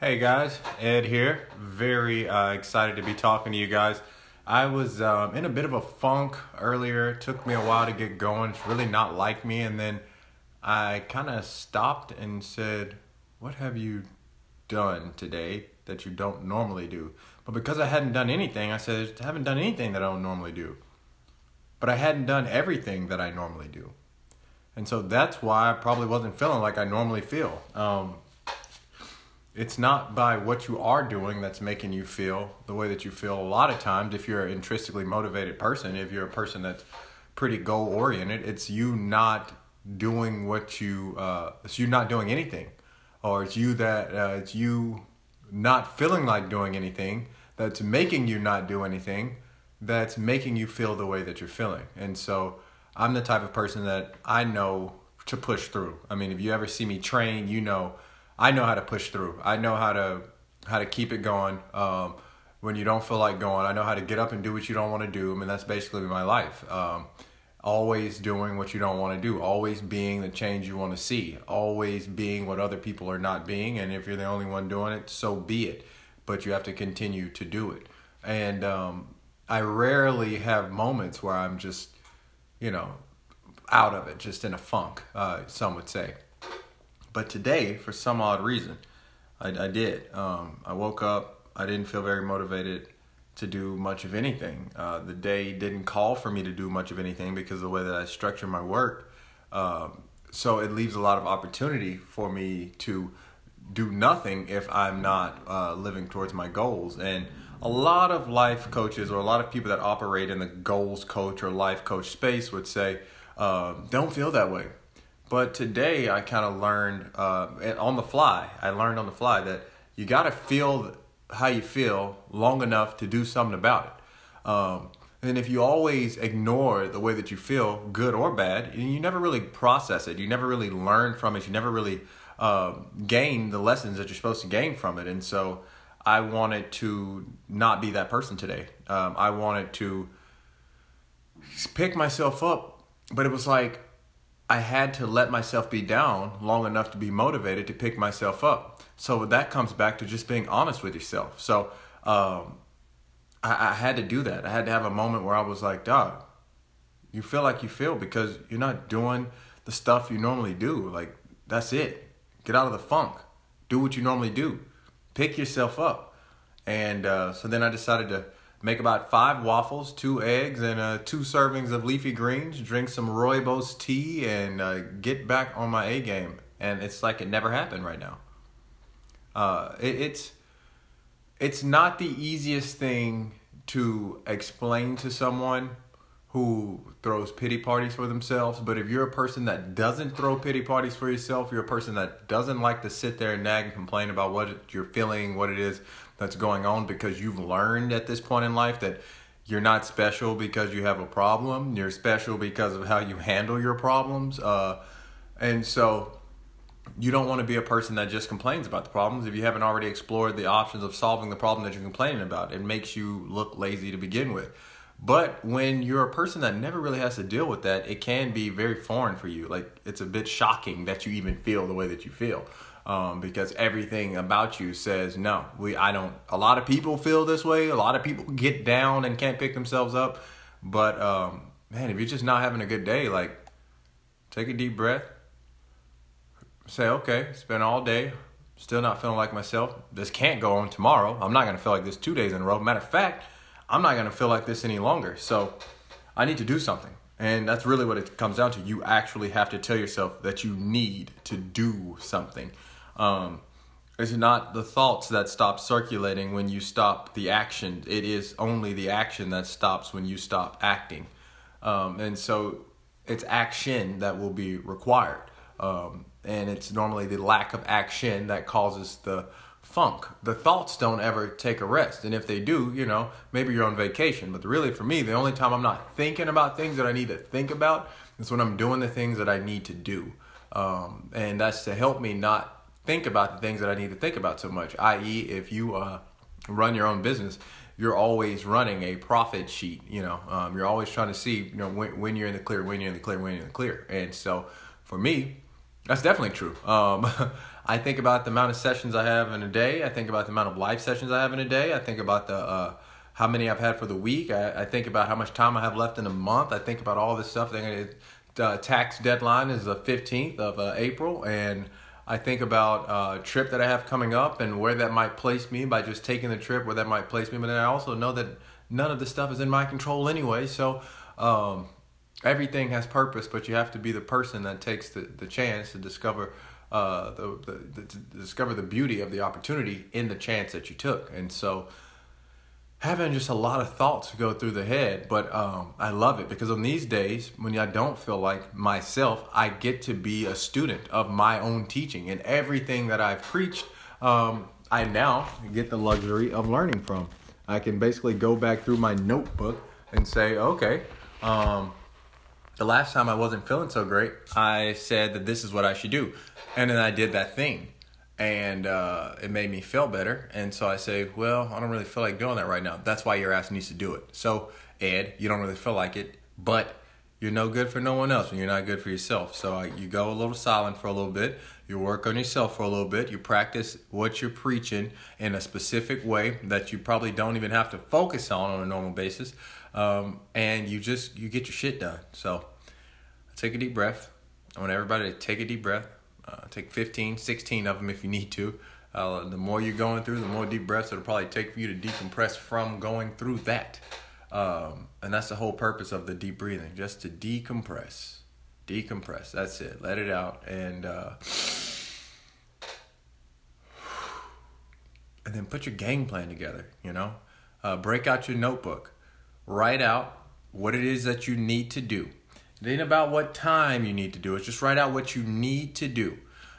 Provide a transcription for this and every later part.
Hey guys, Ed here. Very uh, excited to be talking to you guys. I was um, in a bit of a funk earlier. It took me a while to get going. It's really not like me. And then I kind of stopped and said, What have you done today that you don't normally do? But because I hadn't done anything, I said, I haven't done anything that I don't normally do. But I hadn't done everything that I normally do. And so that's why I probably wasn't feeling like I normally feel. Um, it's not by what you are doing that's making you feel the way that you feel a lot of times. If you're an intrinsically motivated person if you're a person that's pretty goal oriented it's you not doing what you uh, it's you not doing anything. Or it's you that uh, it's you not feeling like doing anything that's making you not do anything that's making you feel the way that you're feeling. And so i'm the type of person that i know to push through. I mean if you ever see me train you know I know how to push through. I know how to how to keep it going um, when you don't feel like going. I know how to get up and do what you don't want to do. I mean, that's basically my life. Um, always doing what you don't want to do. Always being the change you want to see. Always being what other people are not being. And if you're the only one doing it, so be it. But you have to continue to do it. And um, I rarely have moments where I'm just, you know, out of it, just in a funk. Uh, some would say. But today, for some odd reason, I, I did. Um, I woke up. I didn't feel very motivated to do much of anything. Uh, the day didn't call for me to do much of anything because of the way that I structure my work. Um, so it leaves a lot of opportunity for me to do nothing if I'm not uh, living towards my goals. And a lot of life coaches or a lot of people that operate in the goals coach or life coach space would say, uh, don't feel that way. But today I kind of learned uh, on the fly. I learned on the fly that you got to feel how you feel long enough to do something about it. Um, and if you always ignore the way that you feel, good or bad, you never really process it. You never really learn from it. You never really uh, gain the lessons that you're supposed to gain from it. And so I wanted to not be that person today. Um, I wanted to pick myself up, but it was like I had to let myself be down long enough to be motivated to pick myself up. So that comes back to just being honest with yourself. So um, I, I, had to do that. I had to have a moment where I was like, dog, you feel like you feel because you're not doing the stuff you normally do. Like, that's it. Get out of the funk. Do what you normally do. Pick yourself up. And uh, so then I decided to Make about five waffles, two eggs, and uh, two servings of leafy greens. Drink some rooibos tea and uh, get back on my A game. And it's like it never happened right now. Uh, it, it's it's not the easiest thing to explain to someone who throws pity parties for themselves. But if you're a person that doesn't throw pity parties for yourself, you're a person that doesn't like to sit there and nag and complain about what you're feeling, what it is that's going on because you've learned at this point in life that you're not special because you have a problem. You're special because of how you handle your problems. Uh, and so you don't want to be a person that just complains about the problems if you haven't already explored the options of solving the problem that you're complaining about. It makes you look lazy to begin with. But when you're a person that never really has to deal with that, it can be very foreign for you. Like it's a bit shocking that you even feel the way that you feel um, because everything about you says no. We I don't. A lot of people feel this way. A lot of people get down and can't pick themselves up. But um, man, if you're just not having a good day, like take a deep breath. Say okay, spend all day, still not feeling like myself. This can't go on tomorrow. I'm not gonna feel like this two days in a row. Matter of fact, I'm not gonna feel like this any longer. So I need to do something. And that's really what it comes down to. You actually have to tell yourself that you need to do something. Um, it's not the thoughts that stop circulating when you stop the action. It is only the action that stops when you stop acting. Um, and so it's action that will be required. Um, and it's normally the lack of action that causes the funk. The thoughts don't ever take a rest. And if they do, you know, maybe you're on vacation. But really, for me, the only time I'm not thinking about things that I need to think about is when I'm doing the things that I need to do. Um, and that's to help me not think about the things that I need to think about so much. I.e., if you uh, run your own business, you're always running a profit sheet. You know, um, you're always trying to see, you know, when, when, you're in the clear, when you're in the clear, when you're in the clear. And so, for me, that's definitely true. Um, I think about the amount of sessions I have in a day. I think about the amount of live sessions I have in a day. I think about the uh, how many I've had for the week. I, I, think about how much time I have left in a month. I think about all this stuff. The uh, tax deadline is the 15th of uh, April, and I think about a uh, trip that I have coming up and where that might place me by just taking the trip, where that might place me. But then I also know that none of this stuff is in my control anyway. So um, everything has purpose, but you have to be the person that takes the, the chance to discover uh, the, the, the, discover the beauty of the opportunity in the chance that you took. And so having just a lot of thoughts go through the head, but um, I love it because on these days when I don't feel like myself, I get to be a student of my own teaching and everything that I've preached. Um, I now get the luxury of learning from. I can basically go back through my notebook and say, okay, um, the last time I wasn't feeling so great, I said that this is what I should do, and then I did that thing and uh, it made me feel better. And so I say, well, I don't really feel like doing that right now. That's why your ass needs to do it. So Ed, you don't really feel like it, but you're no good for no one else when you're not good for yourself. So uh, you go a little silent for a little bit. You work on yourself for a little bit. You practice what you're preaching in a specific way that you probably don't even have to focus on on a normal basis, um, and you just you get your shit done. So take a deep breath. I want everybody to take a deep breath uh, take 15, 16 of them if you need to. Uh, the more you're going through, the more deep breaths it'll probably take for you to decompress from going through that. Um, and that's the whole purpose of the deep breathing, just to decompress. Decompress. That's it. Let it out. And, uh, and then put your game plan together, you know? Uh, break out your notebook. Write out what it is that you need to do it ain't about what time you need to do it. Just write out what you need to do.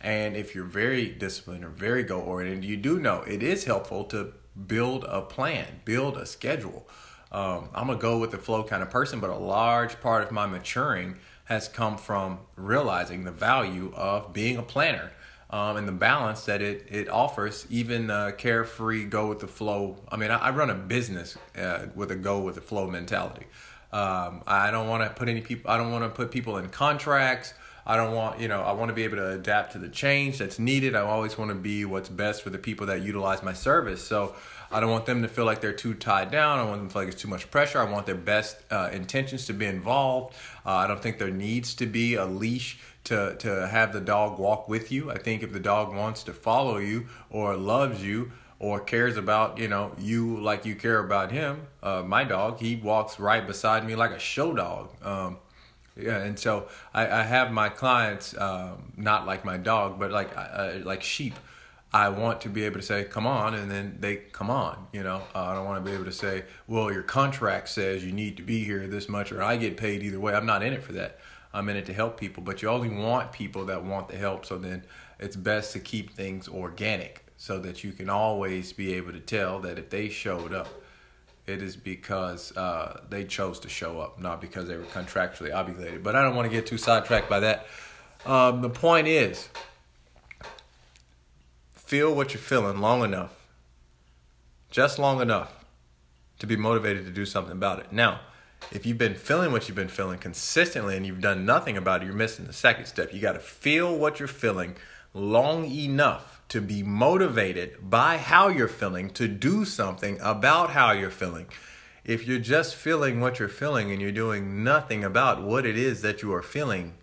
And if you're very disciplined or very goal oriented, you do know it is helpful to build a plan, build a schedule. Um, I'm a go with the flow kind of person, but a large part of my maturing has come from realizing the value of being a planner um, and the balance that it, it offers, even uh, carefree, go with the flow. I mean, I, I run a business uh, with a go with the flow mentality. Um, I don't want to put any people. I don't want to put people in contracts. I don't want, you know, I want to be able to adapt to the change that's needed. I always want to be what's best for the people that utilize my service. So I don't want them to feel like they're too tied down. I want them to feel like it's too much pressure. I want their best uh, intentions to be involved. Uh, I don't think there needs to be a leash to, to have the dog walk with you. I think if the dog wants to follow you or loves you, or cares about you know you like you care about him. Uh, my dog, he walks right beside me like a show dog. Um, yeah, and so I, I have my clients um, not like my dog, but like uh, like sheep. I want to be able to say, "Come on," and then they come on. You know, uh, I don't want to be able to say, "Well, your contract says you need to be here this much," or "I get paid either way." I'm not in it for that. I'm in it to help people, but you only want people that want the help. So then, it's best to keep things organic so that you can always be able to tell that if they showed up, it is because uh, they chose to show up, not because they were contractually obligated. But I don't want to get too sidetracked by that. Um, the point is, feel what you're feeling long enough, just long enough to be motivated to do something about it. Now, if you've been feeling what you've been feeling consistently and you've done nothing about it, you're missing the second step. You got to feel what you're feeling long enough to be motivated by how you're feeling to do something about how you're feeling. If you're just feeling what you're feeling and you're doing nothing about what it is that you are feeling,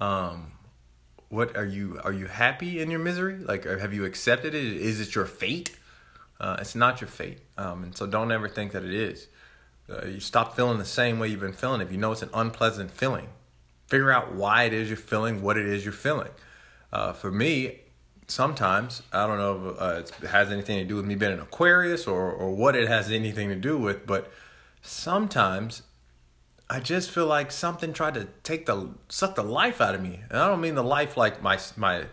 um, what are you are you happy in your misery? Like, have you accepted it? Is it your fate? Uh, it's not your fate, um, and so don't ever think that it is. Uh, you stop feeling the same way you've been feeling. If you know it's an unpleasant feeling, figure out why it is you're feeling what it is you're feeling. Uh, for me, sometimes I don't know if uh, it has anything to do with me being an Aquarius or or what it has anything to do with, but sometimes I just feel like something tried to take the suck the life out of me, and I don't mean the life like my my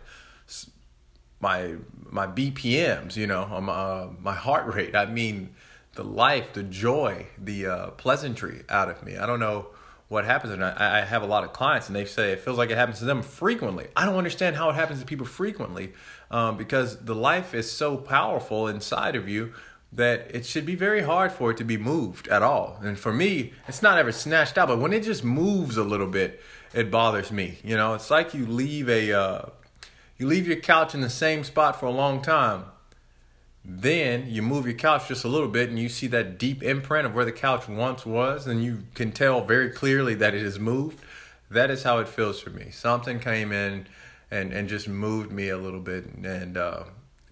my my BPMs, you know, my uh, my heart rate. I mean the life, the joy, the uh, pleasantry out of me. I don't know what happens. And I, I have a lot of clients, and they say it feels like it happens to them frequently. I don't understand how it happens to people frequently, um, because the life is so powerful inside of you that it should be very hard for it to be moved at all. And for me, it's not ever snatched out, but when it just moves a little bit, it bothers me. You know, it's like you leave a uh, You leave your couch in the same spot for a long time. Then you move your couch just a little bit and you see that deep imprint of where the couch once was, and you can tell very clearly that it has moved. That is how it feels for me. Something came in and, and just moved me a little bit. And uh,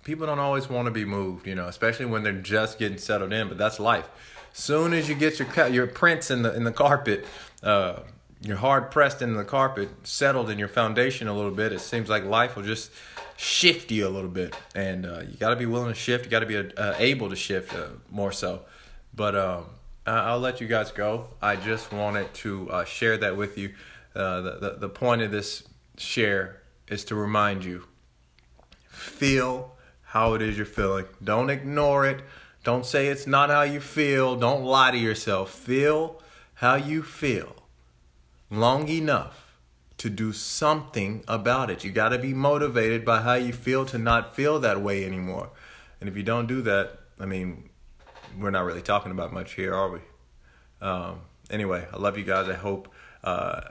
people don't always want to be moved, you know, especially when they're just getting settled in, but that's life. Soon as you get your your prints in the in the carpet, uh, you're hard pressed in the carpet, settled in your foundation a little bit. It seems like life will just shift you a little bit, and uh, you got to be willing to shift. You got to be uh, able to shift uh, more so. But um, I'll let you guys go. I just wanted to uh, share that with you. Uh, the, the the point of this share is to remind you: feel how it is you're feeling. Don't ignore it. Don't say it's not how you feel. Don't lie to yourself. Feel how you feel long enough to do something about it. You got to be motivated by how you feel to not feel that way anymore. And if you don't do that, I mean, we're not really talking about much here, are we? Um, anyway, I love you guys. I hope uh,